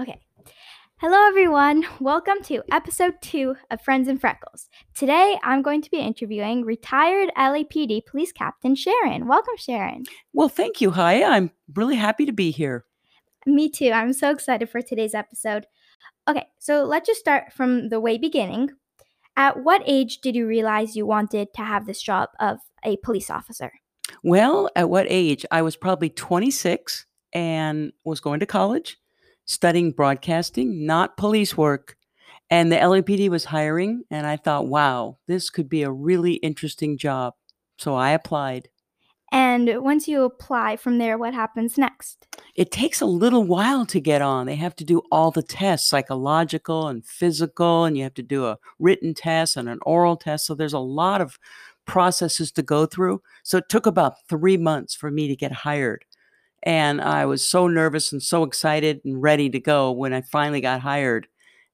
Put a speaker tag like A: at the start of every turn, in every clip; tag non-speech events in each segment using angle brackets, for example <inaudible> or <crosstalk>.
A: Okay. Hello, everyone. Welcome to episode two of Friends and Freckles. Today, I'm going to be interviewing retired LAPD Police Captain Sharyn. Welcome, Sharyn.
B: Well, thank you, Haya. I'm really happy to be here.
A: Me too. I'm so excited for today's episode. Okay, so let's just start from the way beginning. At what age did you realize you wanted to have this job of a police officer?
B: Well, at what age? I was probably 26 and was going to college, studying broadcasting, not police work. And the LAPD was hiring, and I thought, wow, this could be a really interesting job. So I applied.
A: And once you apply from there, what happens next?
B: It takes a little while to get on. They have to do all the tests, psychological and physical, and you have to do a written test and an oral test. So there's a lot of processes to go through. So it took about three months for me to get hired. And I was so nervous and so excited and ready to go when I finally got hired.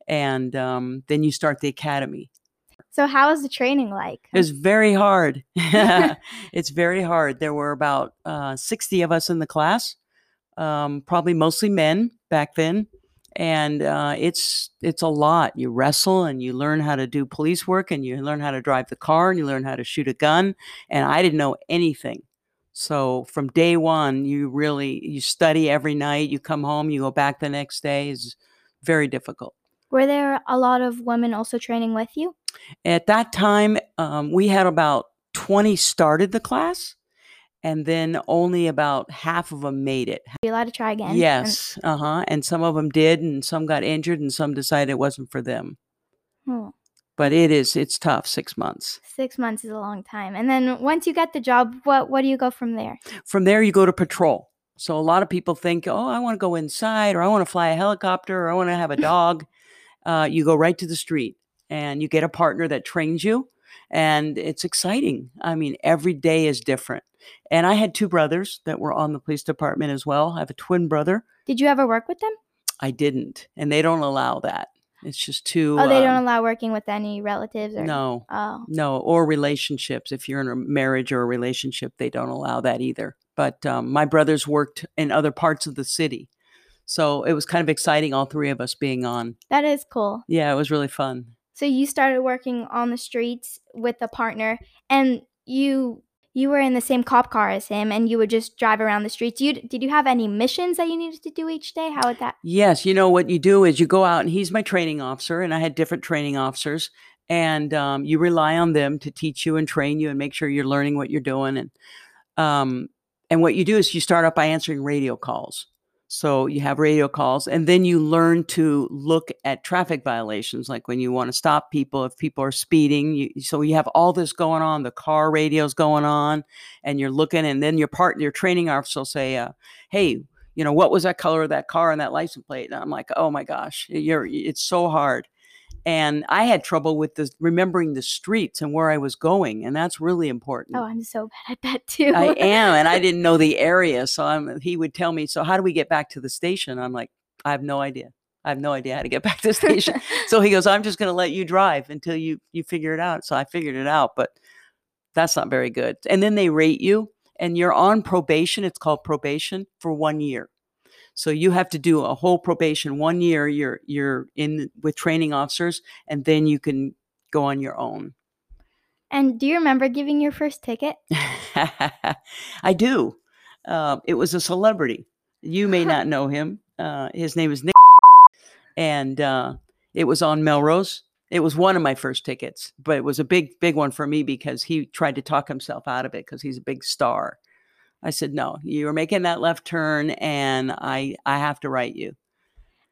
B: And um, then you start the academy.
A: So, how was the training like?
B: It was very hard. <laughs> <laughs> it's very hard. There were about uh, 60 of us in the class, um, probably mostly men back then. And uh, it's it's a lot. You wrestle and you learn how to do police work and you learn how to drive the car and you learn how to shoot a gun. And I didn't know anything. So from day one, you really you study every night. You come home, you go back the next day. is very difficult.
A: Were there a lot of women also training with you?
B: At that time, um, we had about 20 started the class, and then only about half of them made it.
A: Be allowed to try again?
B: Yes. Uh huh. And some of them did, and some got injured, and some decided it wasn't for them.
A: Hmm.
B: But it is, it's tough, six months.
A: Six months is a long time. And then once you get the job, what, what do you go from there?
B: From there, you go to patrol. So a lot of people think, oh, I want to go inside, or I want to fly a helicopter, or I want to have a dog. <laughs> uh, you go right to the street and you get a partner that trains you and it's exciting i mean every day is different and i had two brothers that were on the police department as well i have a twin brother
A: Did you ever work with them?
B: i didn't and they don't allow that it's just too
A: Oh, they
B: um,
A: don't allow working with any relatives or
B: no.
A: Oh.
B: no or relationships. If you're in a marriage or a relationship they don't allow that either. But um, my brothers worked in other parts of the city. So it was kind of exciting all three of us being on.
A: That is cool.
B: yeah it was really fun.
A: So you started working on the streets with a partner and you you were in the same cop car as him and you would just drive around the streets. You did you have any missions that you needed to do each day? How would that
B: Yes, you know what you do is you go out and he's my training officer, and I had different training officers, and um, you rely on them to teach you and train you and make sure you're learning what you're doing. And um, and what you do is you start out by answering radio calls. So you have radio calls, and then you learn to look at traffic violations, like when you want to stop people, if people are speeding. You, so you have all this going on, the car radio's going on, and you're looking, and then your part, your training officer will say, uh, "Hey, you know what was that color of that car and that license plate?" And I'm like, "Oh my gosh, you're it's so hard." And I had trouble with the remembering the streets and where I was going, and that's really oh, important.
A: Oh, I'm so bad at that too.
B: I am, and I <laughs> didn't know the area, so I'm, he would tell me. So how do we get back to the station? I'm like, I have no idea. I have no idea how to get <laughs> back to the station. <laughs> so he goes, I'm just going to let you drive until you you figure it out. So I figured it out, but that's not very good. And then they rate you, and you're on probation. It's called probation for one year. So you have to do a whole probation one year. You're you're in with training officers, and then you can go on your own.
A: and do you remember giving your first ticket? <laughs>
B: I do. Uh, it was a celebrity. You may not know him. Uh, his name is Nick, and uh, it was on Melrose. It was one of my first tickets, but it was a big, big one for me because he tried to talk himself out of it because he's a big star. I said, "No, you were making that left turn, and I, I have to write you."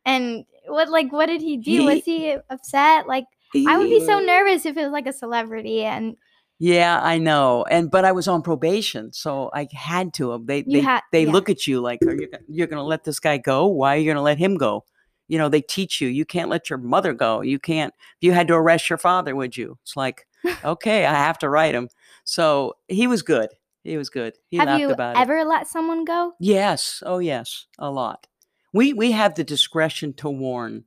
A: And what like what did he do?
B: He-
A: was he upset? Like I would be so nervous if it was like a celebrity and
B: Yeah, I know. And but I was on probation, so I had to. Um,
A: they
B: they,
A: had-
B: they
A: yeah.
B: look at you like, are you you're going to let this guy go? Why are you going to let him go? You know, they teach you. You can't let your mother go. You can't. If you had to arrest your father, would you? It's like, okay, I have to write him. So he was good. He was good. He
A: have
B: laughed
A: you
B: about it.
A: ever let someone go?
B: Yes. Oh, yes. A lot. We we have the discretion to warn.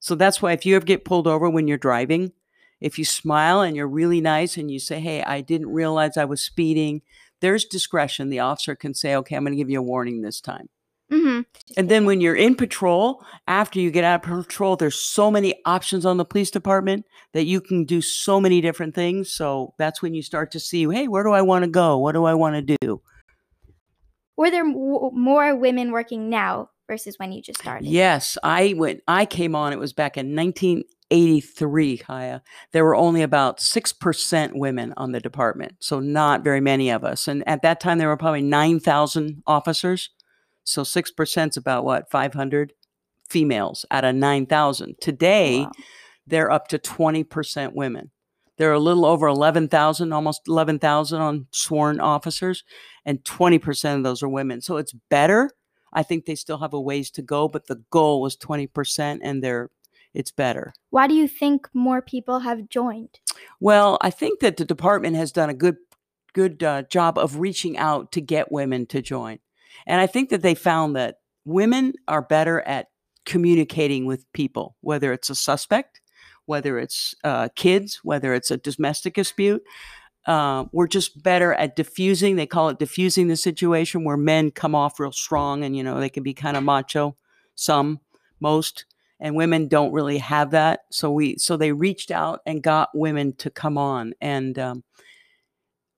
B: So that's why if you ever get pulled over when you're driving, if you smile and you're really nice and you say, "Hey, I didn't realize I was speeding," there's discretion. The officer can say, "Okay, I'm going to give you a warning this time."
A: Mm-hmm.
B: And then when you're in patrol, after you get out of patrol, there's so many options on the police department that you can do so many different things. So that's when you start to see, hey, where do I want to go? What do I want to do?
A: Were there w- more women working now versus when you just started?
B: Yes, I went. I came on. It was back in 1983. Kaya. There were only about six percent women on the department, so not very many of us. And at that time, there were probably 9,000 officers. So six percent is about what 500 females out of 9,000. Today,
A: Wow.
B: they're up to 20% women. There are a little over 11,000, almost 11,000 on sworn officers, and 20% of those are women. So it's better. I think they still have a ways to go, but the goal was 20% and they're it's better.
A: Why do you think more people have joined?
B: Well, I think that the department has done a good good uh, job of reaching out to get women to join. And I think that they found that women are better at communicating with people, whether it's a suspect, whether it's uh, kids, whether it's a domestic dispute. Uh, we're just better at diffusing. They call it diffusing the situation where men come off real strong and, you know, they can be kind of macho, some, most, and women don't really have that. So we, so they reached out and got women to come on. And um,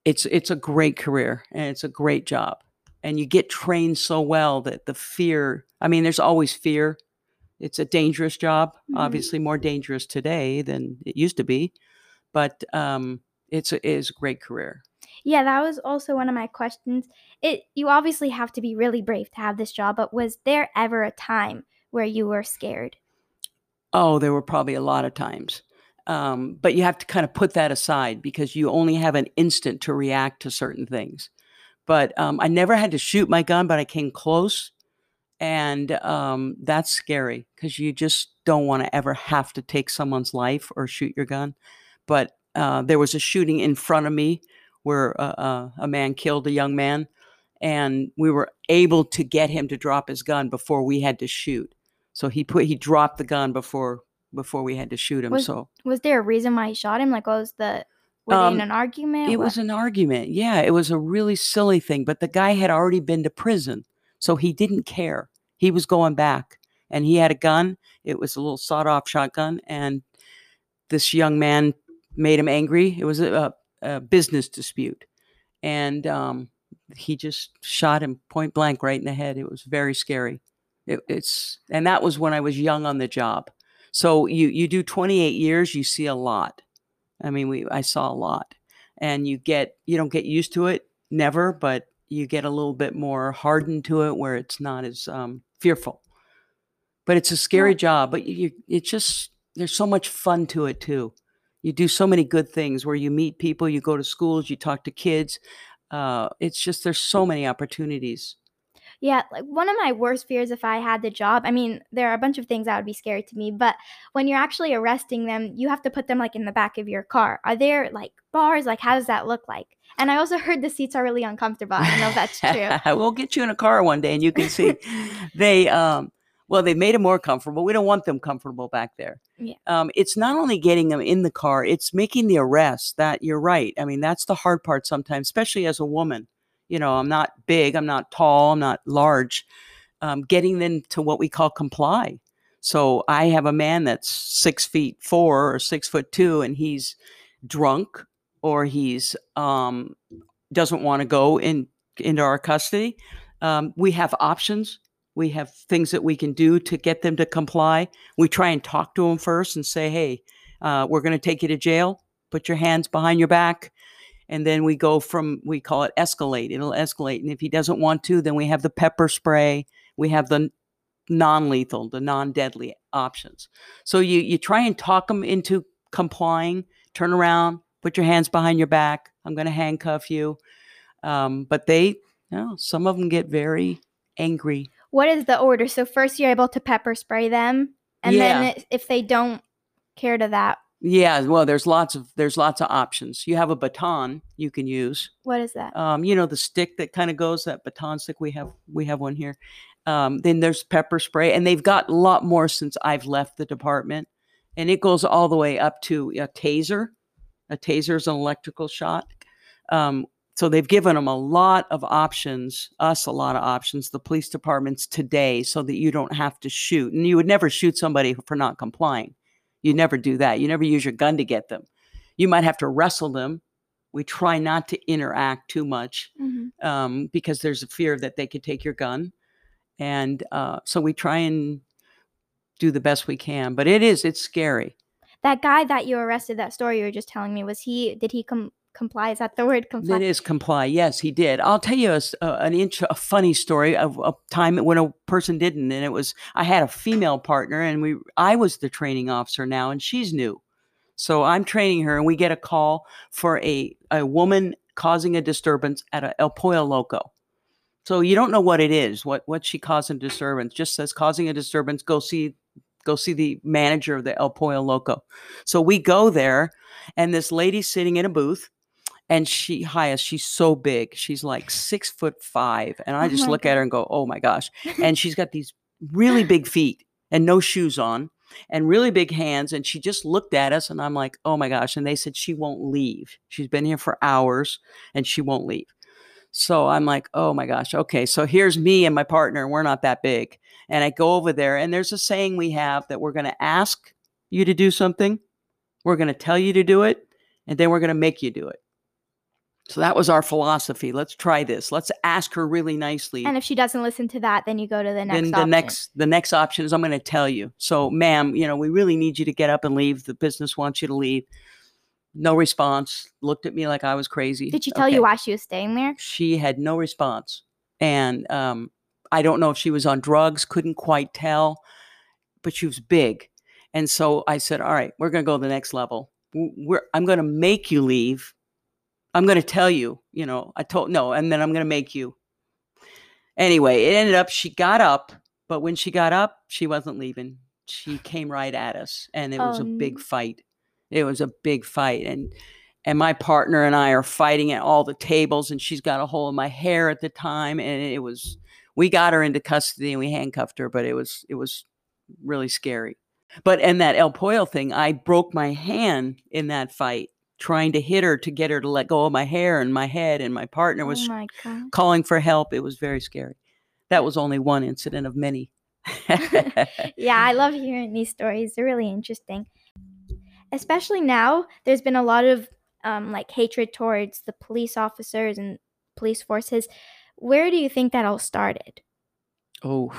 B: it's, it's a great career and it's a great job. And you get trained so well that the fear, I mean, there's always fear. It's a dangerous job,
A: Mhm.
B: obviously more dangerous today than it used to be, but um, it's a, it is a great career.
A: Yeah, that was also one of my questions. It you obviously have to be really brave to have this job, but was there ever a time where you were scared?
B: Oh, there were probably a lot of times. Um, but you have to kind of put that aside because you only have an instant to react to certain things. But um, I never had to shoot my gun, but I came close. And um, that's scary because you just don't want to ever have to take someone's life or shoot your gun. But uh, there was a shooting in front of me where uh, uh, a man killed a young man. And we were able to get him to drop his gun before we had to shoot. So he put he dropped the gun before before we had to shoot him.
A: Was-
B: so
A: Was there a reason why he shot him? Like, what was the were
B: Um,
A: in an argument?
B: it
A: What-
B: was an argument. Yeah, it was a really silly thing. But the guy had already been to prison, so he didn't care. He was going back, and he had a gun. It was a little sawed-off shotgun, and this young man made him angry. It was a, a business dispute, and um, he just shot him point blank right in the head. It was very scary. It, it's and that was when I was young on the job. So you you do 28 years, you see a lot. I mean, we I saw a lot, and you get you don't get used to it, never, but you get a little bit more hardened to it, where it's not as um, fearful. But it's a scary
A: Well-
B: job. But you, you, it's just there's so much fun to it too. You do so many good things where you meet people, you go to schools, you talk to kids. Uh, it's just there's so many opportunities.
A: Yeah, like one of my worst fears if I had the job, I mean, there are a bunch of things that would be scary to me, but when you're actually arresting them, you have to put them like in the back of your car. Are there like bars? Like, how does that look like? And I also <laughs> heard the seats are really uncomfortable. I don't know if that's <laughs> true.
B: we'll get you in a car one day and you can see <laughs> they um well they made them more comfortable we don't want them comfortable back there
A: Yeah.
B: um it's not only getting them in the car it's making the arrest that you're right i mean that's the hard part sometimes especially as a woman you know i'm not big i'm not tall i'm not large um, getting them to what we call comply so i have a man that's six feet four or six foot two and he's drunk or he's um doesn't want to go in into our custody. Um, we have options. We have things that we can do to get them to comply. We try and talk to them first and say, "Hey, uh, we're going to take you to jail. Put your hands behind your back." And then we go from we call it escalate. It'll escalate, and if he doesn't want to, then we have the pepper spray. We have the non-lethal, the non-deadly options. So you you try and talk them into complying. Turn around, put your hands behind your back. I'm going to handcuff you. Um, but they, you know, some of them get very angry.
A: What is the order? So first you're able to pepper spray them, and
B: Yeah.
A: then if they don't care to that,
B: Yeah, well, there's lots of there's lots of options. You have a baton you can use.
A: what is that?
B: Um, you know, the stick that kind of goes that baton stick. We have we have one here. Um, then there's pepper spray, and they've got a lot more since I've left the department, and it goes all the way up to a taser. A taser is an electrical shot. Um, so they've given them a lot of options, us a lot of options, the police departments today, so that you don't have to shoot. And you would never shoot somebody for not complying. You never do that. You never use your gun to get them. You might have to wrestle them. We try not to interact too much
A: Mhm.
B: um, because there's a fear that they could take your gun. And uh, so we try and do the best we can. But it is, it's scary.
A: That guy that you arrested, that story you were just telling me, was he? Did he com- comply? Is that the word comply?
B: It is comply. Yes, he did. I'll tell you a, a- an inch, a funny story of a time when a person didn't, and it was I had a female partner, and we I was the training officer now, and she's new, so I'm training her, and we get a call for a a woman causing a disturbance at a El Pollo Loco. So you don't know what it is, what what she causing disturbance. Just says causing a disturbance. Go see, go see the manager of the El Pollo Loco. So we go there, and this lady's sitting in a booth, and she highest, she's so big. She's like six foot five, and I
A: Oh
B: just
A: my
B: look at her and go, "Oh my gosh!" <laughs> And she's got these really big feet and no shoes on, and really big hands. And she just looked at us, and I'm like, "Oh my gosh!" And they said she won't leave. She's been here for hours, and she won't leave. So I'm like, oh my gosh, okay. So here's me and my partner, we're not that big. And I go over there, and there's a saying we have that we're going to ask you to do something, we're going to tell you to do it, and then we're going to make you do it. So that was our philosophy. Let's try this. Let's ask her really nicely.
A: and if she doesn't listen to that, then you go to the next
B: then the
A: option.
B: next the next option is I'm going to tell you. So, ma'am, you know, we really need you to get up and leave. The business wants you to leave. No response. Looked at me like I was crazy.
A: Did she tell
B: Okay
A: you why she was staying there?
B: she had no response and um, i don't know if she was on drugs couldn't quite tell but she was big and so i said all right we're going to go to the next level we're, i'm going to make you leave i'm going to tell you you know i told no and then i'm going to make you. Anyway it ended up she got up but when she got up she wasn't leaving. She came right at us and it was
A: Oh,
B: a um.
A: big
B: fight. It was a big fight and and my partner and I are fighting at all the tables, and she's got a hold of my hair at the time, and it was we got her into custody and we handcuffed her, but it was it was really scary. But and that El Pollo thing, I broke my hand in that fight trying to hit her to get her to let go of my hair and my head, and my partner was
A: oh my
B: calling for help. It was very scary. That was only one incident of many. <laughs>
A: yeah, I love hearing these stories. They're really interesting. Especially now, there's been a lot of um, like hatred towards the police officers and police forces. Where do you think that all started?
B: Oh,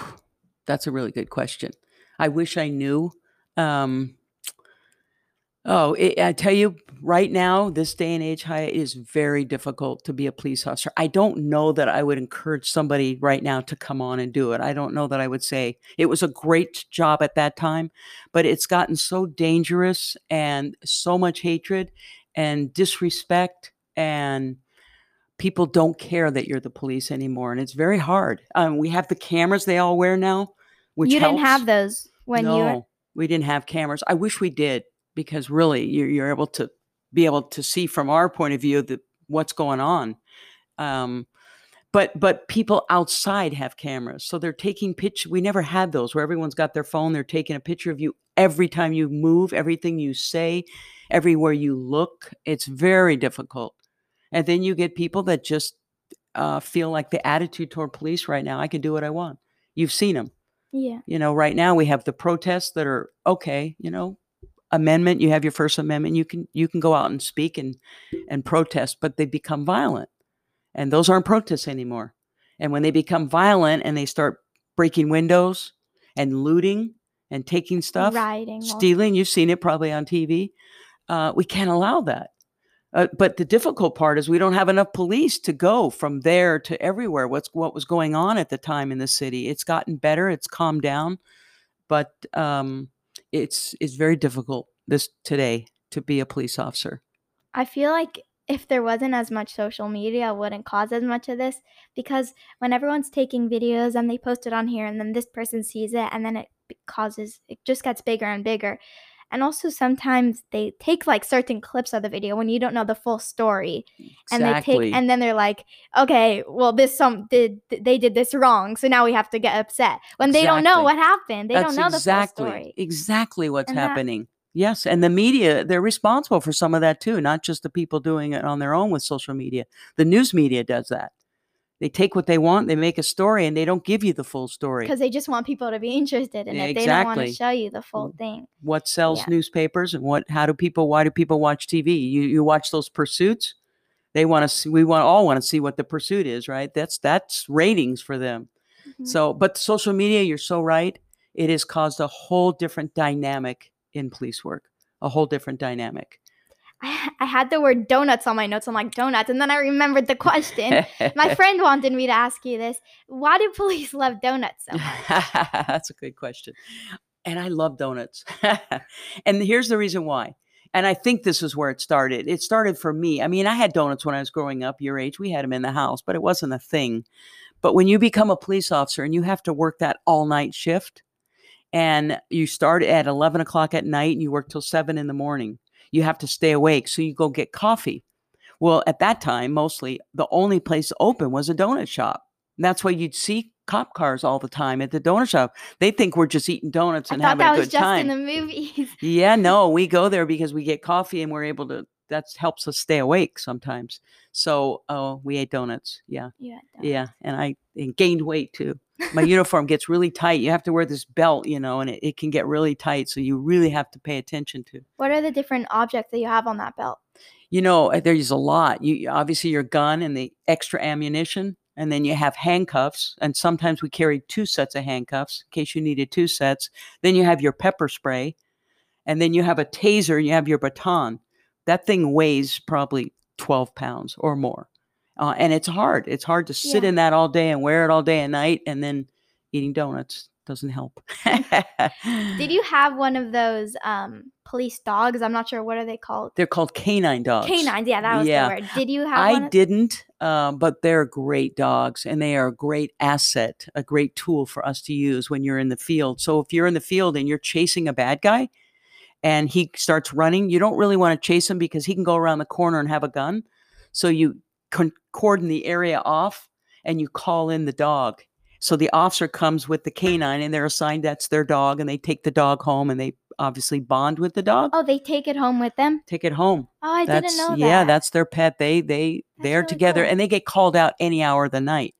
B: that's a really good question. I wish I knew. Um, oh, it, I tell you right now, this day and age, Hyatt, it is very difficult to be a police officer. I don't know that I would encourage somebody right now to come on and do it. I don't know that I would say it was a great job at that time, but it's gotten so dangerous and so much hatred and disrespect and people don't care that you're the police anymore and it's very hard um, we have the cameras they all wear now which
A: you didn't have those when
B: no,
A: you were.
B: we didn't have cameras i wish we did because really you're, you're able to be able to see from our point of view the, what's going on um, but but people outside have cameras so they're taking picture we never had those where everyone's got their phone they're taking a picture of you every time you move everything you say everywhere you look it's very difficult. And then you get people that just uh, feel like the attitude toward police right now i can do what i want. You've seen them
A: Yeah.
B: you know right now we have the protests that are okay you know amendment you have your first amendment you can you can go out and speak and and protest but they become violent. And those aren't protests anymore. And when they become violent and they start breaking windows and looting and taking stuff stealing you've seen it probably on tv uh, we can't allow that. Uh, but the difficult part is we don't have enough police to go from there to everywhere. What's what was going on at the time in the city it's gotten better it's calmed down. But um, it's it's very difficult this today to be a police officer
A: I feel like if there wasn't as much social media, it wouldn't cause as much of this because when everyone's taking videos and they post it on here and then this person sees it and then it causes it just gets bigger and bigger. And also sometimes they take like certain clips of the video when you don't know the full story and they take and then they're like, "Okay, well this some did they did this wrong, so now we have to get upset." When they don't know what happened. They
B: That's
A: don't know the
B: exactly
A: full story.
B: exactly what's
A: And that-
B: happening Yes, and the media, they're responsible for some of that too, not just the people doing it on their own with social media. The news media does that. They take what they want, they make a story, and they don't give you the full story.
A: Because they just want people to be interested in
B: Yeah,
A: it. They don't want to show you the full thing.
B: What sells
A: Yeah.
B: newspapers and what how do people why do people watch TV? You you watch those pursuits? They want to see we want all want to see what the pursuit is, right? That's that's ratings for them.
A: Mhm.
B: So, but social media, you're so right. It has caused a whole different dynamic in police work, a whole different dynamic.
A: I, <laughs> I had the word donuts on my notes. I'm like, donuts. And then I remembered the question. my <laughs> friend wanted me to ask you this. Why do police <laughs> love donuts so much?
B: That's a good question. And I love donuts. and here's the reason why. And I think this is where it started. It started for me. I mean, I had donuts when I was growing up, your age. We had them in the house, but it wasn't a thing. But when you become a police officer and you have to work that all night shift, and you start at 11 o'clock at night and you work till 7 in the morning, you have to stay awake. So you go get coffee. Well, at that time, mostly the only place open was a donut shop. And that's why you'd see cop cars all the time at the donut shop. They think we're just eating donuts
A: I
B: and
A: thought
B: having
A: that
B: a
A: was
B: good
A: just
B: time.
A: in the movies. <laughs>
B: Yeah, no, we go there because we get coffee and we're able to. That helps us stay awake sometimes. So, oh, we ate donuts. Yeah,
A: yeah,
B: yeah, and I and gained weight too. My uniform gets really tight. You have to wear this belt, you know, and it, it can get really tight. So you really have to pay attention to.
A: What are the different objects that you have on that belt?
B: You know, uh, there's a lot. You obviously your gun and the extra ammunition, and then you have handcuffs. And sometimes we carry two sets of handcuffs in case you needed two sets. Then you have your pepper spray, and then you have a taser. And you have your baton. That thing weighs probably 12 pounds or more, uh, and it's hard. It's hard to sit
A: Yeah.
B: in that all day and wear it all day and night, and then eating donuts doesn't help.
A: Did <laughs> you have one of those um, police dogs? I'm not sure what are they called.
B: They're called canine dogs.
A: Canines. Yeah, that was
B: Yeah.
A: the word. Did you have
B: I
A: one? of-
B: didn't, um, but they're great dogs and they are a great asset, a great tool for us to use when you're in the field. So if you're in the field and you're chasing a bad guy and he starts running, you don't really want to chase him because he can go around the corner and have a gun. So you con- cordon the area off and you call in the dog. So the officer comes with the canine and they're assigned that's their dog and they take the dog home and they obviously bond with the dog.
A: Oh, they take it home with them.
B: Take it home
A: Oh, I
B: that's
A: didn't know that.
B: yeah that's their pet they they
A: That's
B: they're
A: really
B: together
A: cool.
B: and they get called out any hour of the night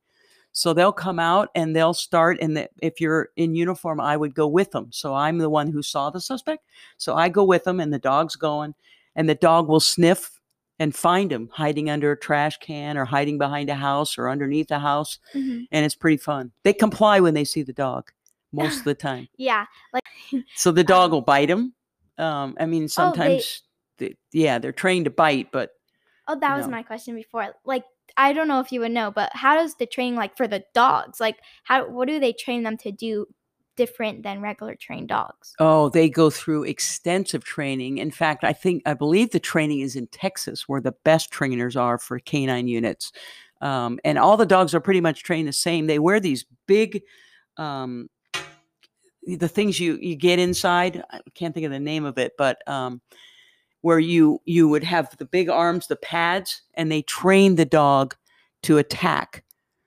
B: so they'll come out and they'll start and the, if you're in uniform i would go with them so i'm the one who saw the suspect so i go with them and the dog's going and the dog will sniff and find them hiding under a trash can or hiding behind a house or underneath a house
A: Mhm.
B: and it's pretty fun they comply when they see the dog most of <laughs> the time
A: Yeah, like
B: so the <laughs> dog
A: Um,
B: will bite them. um, i mean sometimes they, yeah they're trained to bite but
A: oh, that was
B: No.
A: my question before. Like, I don't know if you would know, but how does the training like for the dogs? Like, how what do they train them to do different than regular trained dogs?
B: Oh, they go through extensive training. In fact, I think I believe the training is in Texas, where the best trainers are for canine units. Um, and all the dogs are pretty much trained the same. They wear these big, um, the things you you get inside. I can't think of the name of it, but um, where you you would have the big arms, the pads, and they train the dog to attack.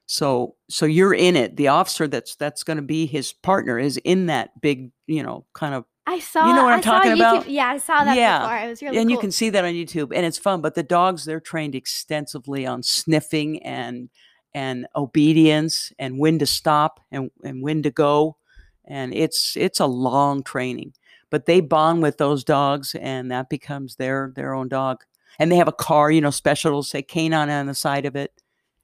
B: So so you're in it. The officer that's that's going to be his partner is in that big, you know, kind of
A: I saw.
B: You know what I'm talking about?
A: Yeah, I saw that
B: Yeah,
A: before. It was really
B: and
A: cool.
B: you can see that on YouTube, and it's fun. But the dogs, they're trained extensively on sniffing and and obedience and when to stop and, and when to go, and it's it's a long training. But they bond with those dogs, and that becomes their their own dog. And they have a car, you know, special. Say canine on the side of it,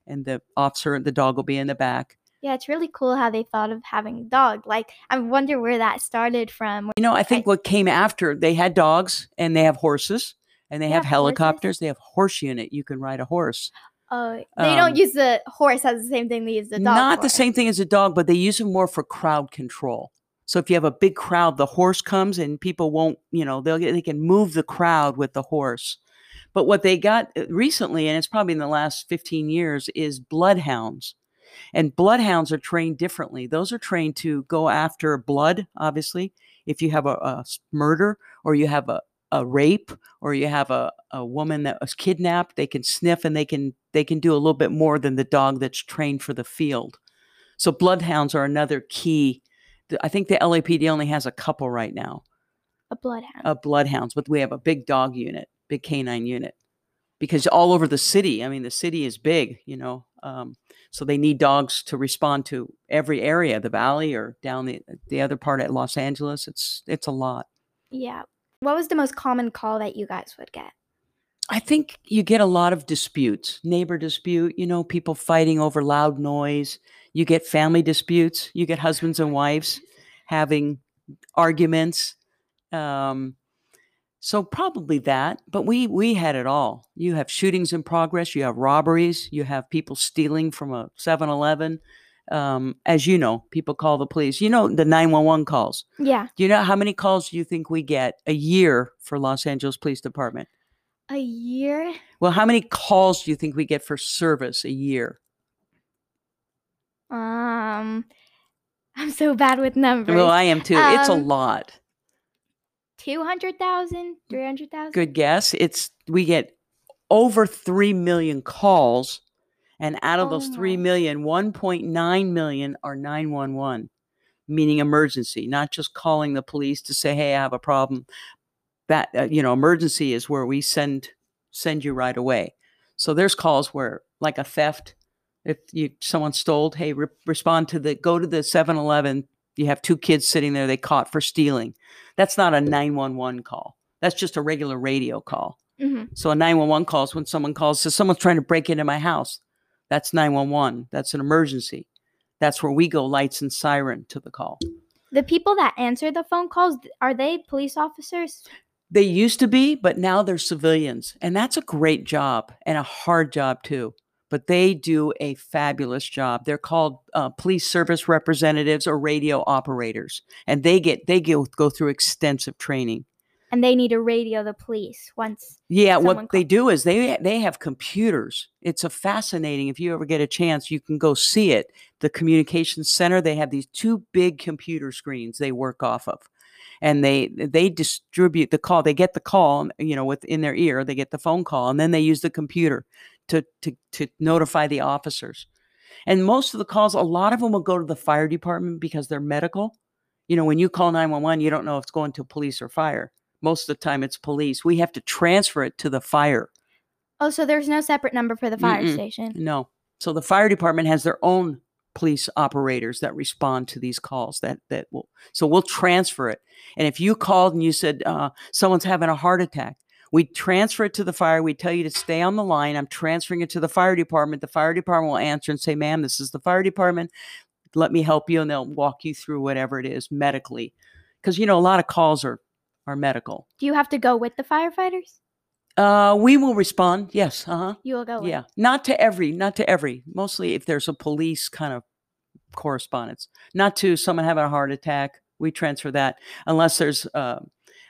B: and the officer, and the dog will be in the back.
A: Yeah, it's really cool how they thought of having a dog. Like, I wonder where that started from.
B: You know, I think what came after they had dogs and they have horses and they
A: They
B: have
A: have horses?
B: helicopters. They have horse unit. You can ride a horse.
A: Oh, they don't
B: Um,
A: use the horse as the same thing they use the dog.
B: Not the same thing as a dog, but they use them more for crowd control. So if you have a big crowd, the horse comes and people won't, you know, they'll get, they can move the crowd with the horse. But what they got uh, recently, and it's probably in the last 15 years, is bloodhounds. And bloodhounds are trained differently. Those are trained to go after blood, obviously. If you have a murder or you have a, a rape or you have a, a woman that was kidnapped, they can sniff and they can they can do a little bit more than the dog that's trained for the field. So bloodhounds are another key. I think the LAPD only has a couple right now.
A: A bloodhound.
B: a bloodhounds, but we have a big dog unit, big canine unit, because all over the city. I mean, the city is big, you know, um, so they need dogs to respond to every area, the valley or down the the other part at Los Angeles. It's it's a lot.
A: yeah. What was the most common call that you guys would get?
B: I think you get a lot of disputes, neighbor dispute, you know, people fighting over loud noise. You get family disputes. You get husbands and wives having arguments. Um, so probably that, but we we had it all. You have shootings in progress. You have robberies. You have people stealing from a 7-Eleven. Um, as you know, people call the police. You know the 911 calls.
A: Yeah.
B: Do you know how many calls do you think we get a year for Los Angeles Police Department?
A: A year?
B: Well, how many calls do you think we get for service a year?
A: Um <laughs> I'm so bad with numbers.
B: Well, I am too. it's a
A: Um,
B: lot.
A: 200,000, 300,000?
B: Good guess. It's we get over 3 million calls and out of those
A: Oh
B: 3
A: my.
B: million, 1.9 million are 911, meaning emergency, not just calling the police to say, "Hey, I have a problem." That uh, you know, emergency is where we send send you right away. So there's calls where like a theft if you someone stole, hey, re- respond to the go to the 7-Eleven. You have two kids sitting there they caught for stealing. That's not a 911 call. That's just a regular radio call.
A: Mhm.
B: So a 911 call is when someone calls says someone's trying to break into my house. That's 911. That's an emergency. That's where we go lights and siren to the call.
A: The people that answer the phone calls, are they police officers?
B: They used to be, but now they're civilians. And that's a great job and a hard job too. But they do a fabulous job. They're called uh, police service representatives or radio operators, and they get they go go through extensive training.
A: And they need to radio the police once.
B: Yeah, what they do is they they have computers. It's a fascinating. If you ever get a chance, you can go see it. The communications center. They have these two big computer screens they work off of, and they they distribute the call. They get the call, you know, within their ear. They get the phone call, and then they use the computer to to to notify the officers. And most of the calls, a lot of them will go to the fire department because they're medical. You know, when you call 911, you don't know if it's going to police or fire. Most of the time, it's police. We have to transfer it to the fire.
A: Oh, so there's no separate number for the fire
B: Mm-mm.
A: station.
B: No. So the fire department has their own police operators that respond to these calls. That that will. So we'll transfer it. And if you called and you said uh, someone's having a heart attack, we transfer it to the fire. We tell you to stay on the line. I'm transferring it to the fire department. The fire department will answer and say, "Ma'am, this is the fire department. Let me help you," and they'll walk you through whatever it is medically, because you know a lot of calls are are medical.
A: Do you have to go with the firefighters?
B: Uh, we will respond. Yes. Uh huh.
A: You will go with
B: Yeah, not to every, not to every. Mostly if there's a police kind of correspondence, not to someone having a heart attack. We transfer that unless there's uh,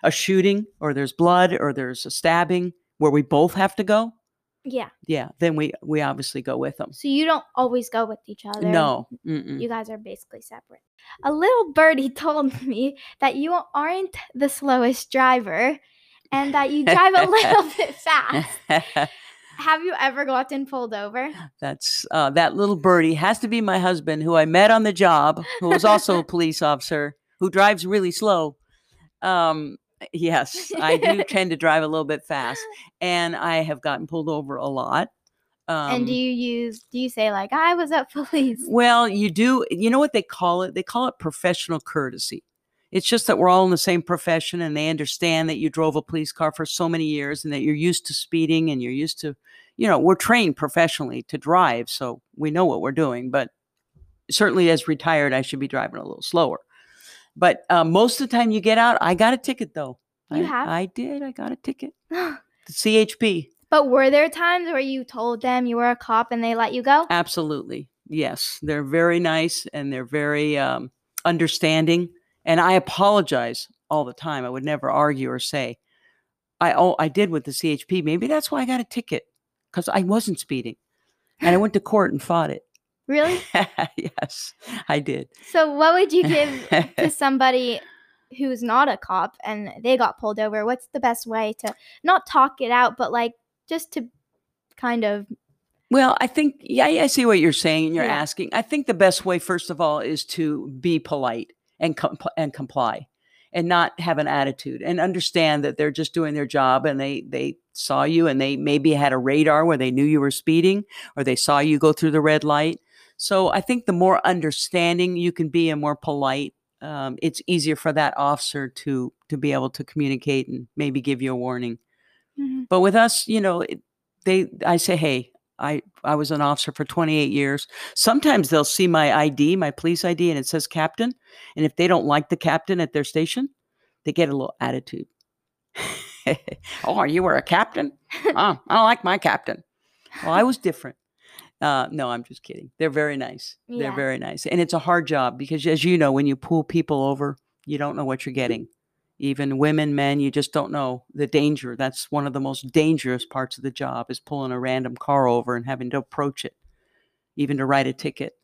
B: a shooting or there's blood or there's a stabbing where we both have to go.
A: Yeah.
B: Yeah, then we we obviously go with them.
A: So you don't always go with each other.
B: No, mm-mm.
A: You guys are basically separate. A little birdie <laughs> told me that you aren't the slowest driver and that you drive a little bit <laughs> fast. Have you ever gotten pulled over?
B: That's uh, that little birdie has to be my husband, who I met on the job, who was also a <laughs> police officer, who drives really slow. Um, yes, I do <laughs> tend to drive a little bit fast, and I have gotten pulled over a lot. Um,
A: and do you use do you say like I was at <laughs> police?
B: well, you do. You know what they call it? They call it professional courtesy. It's just that we're all in the same profession, and they understand that you drove a police car for so many years, and that you're used to speeding, and you're used to, you know, we're trained professionally to drive, so we know what we're doing. But certainly, as retired, I should be driving a little slower. But uh, most of the time, you get out. I got a ticket though.
A: You
B: I,
A: have?
B: I did. I got a ticket. <gasps> The CHP.
A: but were there times where you told them you were a cop and they let you go?
B: Absolutely. Yes. They're very nice and they're very um, understanding. And I apologize all the time. I would never argue or say, I oh I did with the CHP. Maybe that's why I got a ticket because I wasn't speeding, and I went to court and fought it.
A: Really? <laughs>
B: yes, I did.
A: So what would you give to <laughs> somebody who's not a cop and they got pulled over? What's the best way to not talk it out, but like just to kind of
B: Well, I think yeah, I see what you're saying and you're
A: Yeah.
B: asking. I think the best way, first of all, is to be polite and com- and comply. and not have an attitude and understand that they're just doing their job and they they saw you and they maybe had a radar where they knew you were speeding or they saw you go through the red light. So I think the more understanding you can be and more polite, um, it's easier for that officer to to be able to communicate and maybe give you a warning.
A: Mhm.
B: But with us, you know, they I say, hey, I I was an officer for 28 years. Sometimes they'll see my ID, my police ID, and it says captain. And if they don't like the captain at their station, they get a little attitude. <laughs> oh, you were a captain? <laughs> Oh, I don't like my captain. Well, I was different. Uh, no, I'm just kidding. They're very nice. They're very nice. And it's a hard job because, as you know, when you pull people over, you don't know what you're getting. Even women, men, you just don't know the danger. That's one of the most dangerous parts of the job is pulling a random car over and having to approach it, even to write a ticket.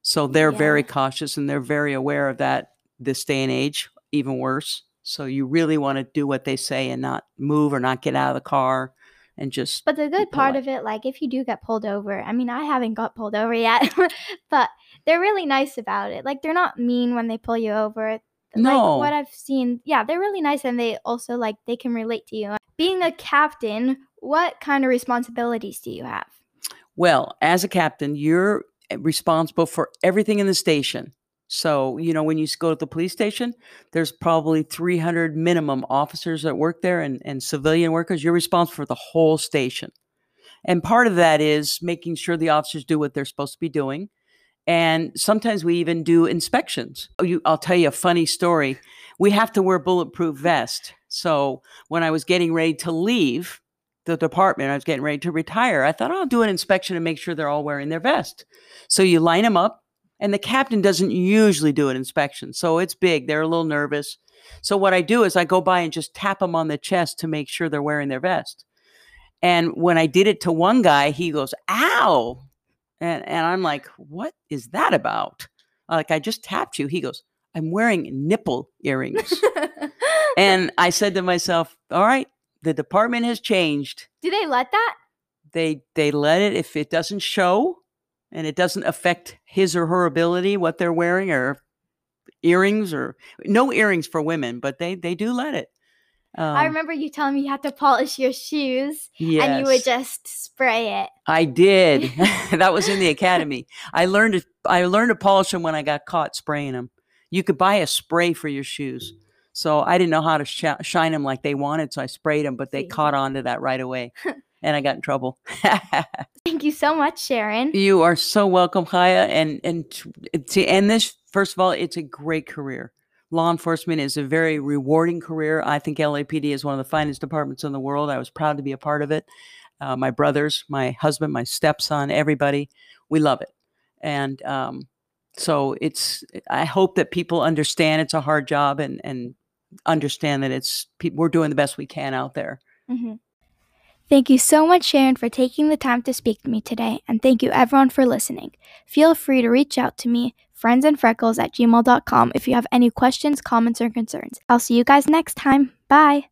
B: So they're very cautious and they're very aware of that this day and age, even worse. So you really want to do what they say and not move or not get out of the car and just
A: But the good part of it, like if you do get pulled over, I mean, I haven't got pulled over yet, <laughs> but they're really nice about it. Like they're not mean when they pull you over.
B: No.
A: Like what I've seen, yeah, they're really nice and they also like they can relate to you. Being a captain, what kind of responsibilities do you have?
B: Well, as a captain, you're responsible for everything in the station. So, you know, when you go to the police station, there's probably 300 minimum officers that work there and, and civilian workers. You're responsible for the whole station. And part of that is making sure the officers do what they're supposed to be doing. And sometimes we even do inspections. Oh, you, I'll tell you a funny story. We have to wear bulletproof vest. So when I was getting ready to leave the department, I was getting ready to retire. I thought "Oh, I'll do an inspection and make sure they're all wearing their vest. So you line them up, and the captain doesn't usually do an inspection. So it's big. They're a little nervous. So what I do is I go by and just tap them on the chest to make sure they're wearing their vest. And when I did it to one guy, he goes, "Ow!" And and I'm like, "What is that about?" Uh, like I just tapped you. He goes, "I'm wearing nipple earrings." <laughs> and I said to myself, "All right, the department has changed.
A: do they let that?
B: They they let it if it doesn't show and it doesn't affect his or her ability what they're wearing or earrings or no earrings for women, but they they do let it." Um,
A: I remember you telling me you had to polish your shoes and you would just spray it.
B: I did. <laughs> <laughs> that was in the academy. I learned to I learned to polish them when I got caught spraying them. You could buy a spray for your shoes. So I didn't know how to sh- shine them like they wanted, so I sprayed them, but they
A: See.
B: caught on to that right away, <laughs> and I got in trouble. <laughs>
A: Thank you so much, Sharyn.
B: you are so welcome, Kaya. And and to, end this, first of all, it's a great career. Law enforcement is a very rewarding career. I think LAPD is one of the finest departments in the world. I was proud to be a part of it. Uh, my brothers, my husband, my stepson, everybody, we love it. And um, so it's. I hope that people understand it's a hard job and and understand that it's we're doing the best we can out there.
A: Mhm. Thank you so much, Sharyn, for taking the time to speak to me today, and thank you everyone for listening. Feel free to reach out to me, friendsandfreckles at gmail.com, if you have any questions, comments, or concerns. I'll see you guys next time. Bye.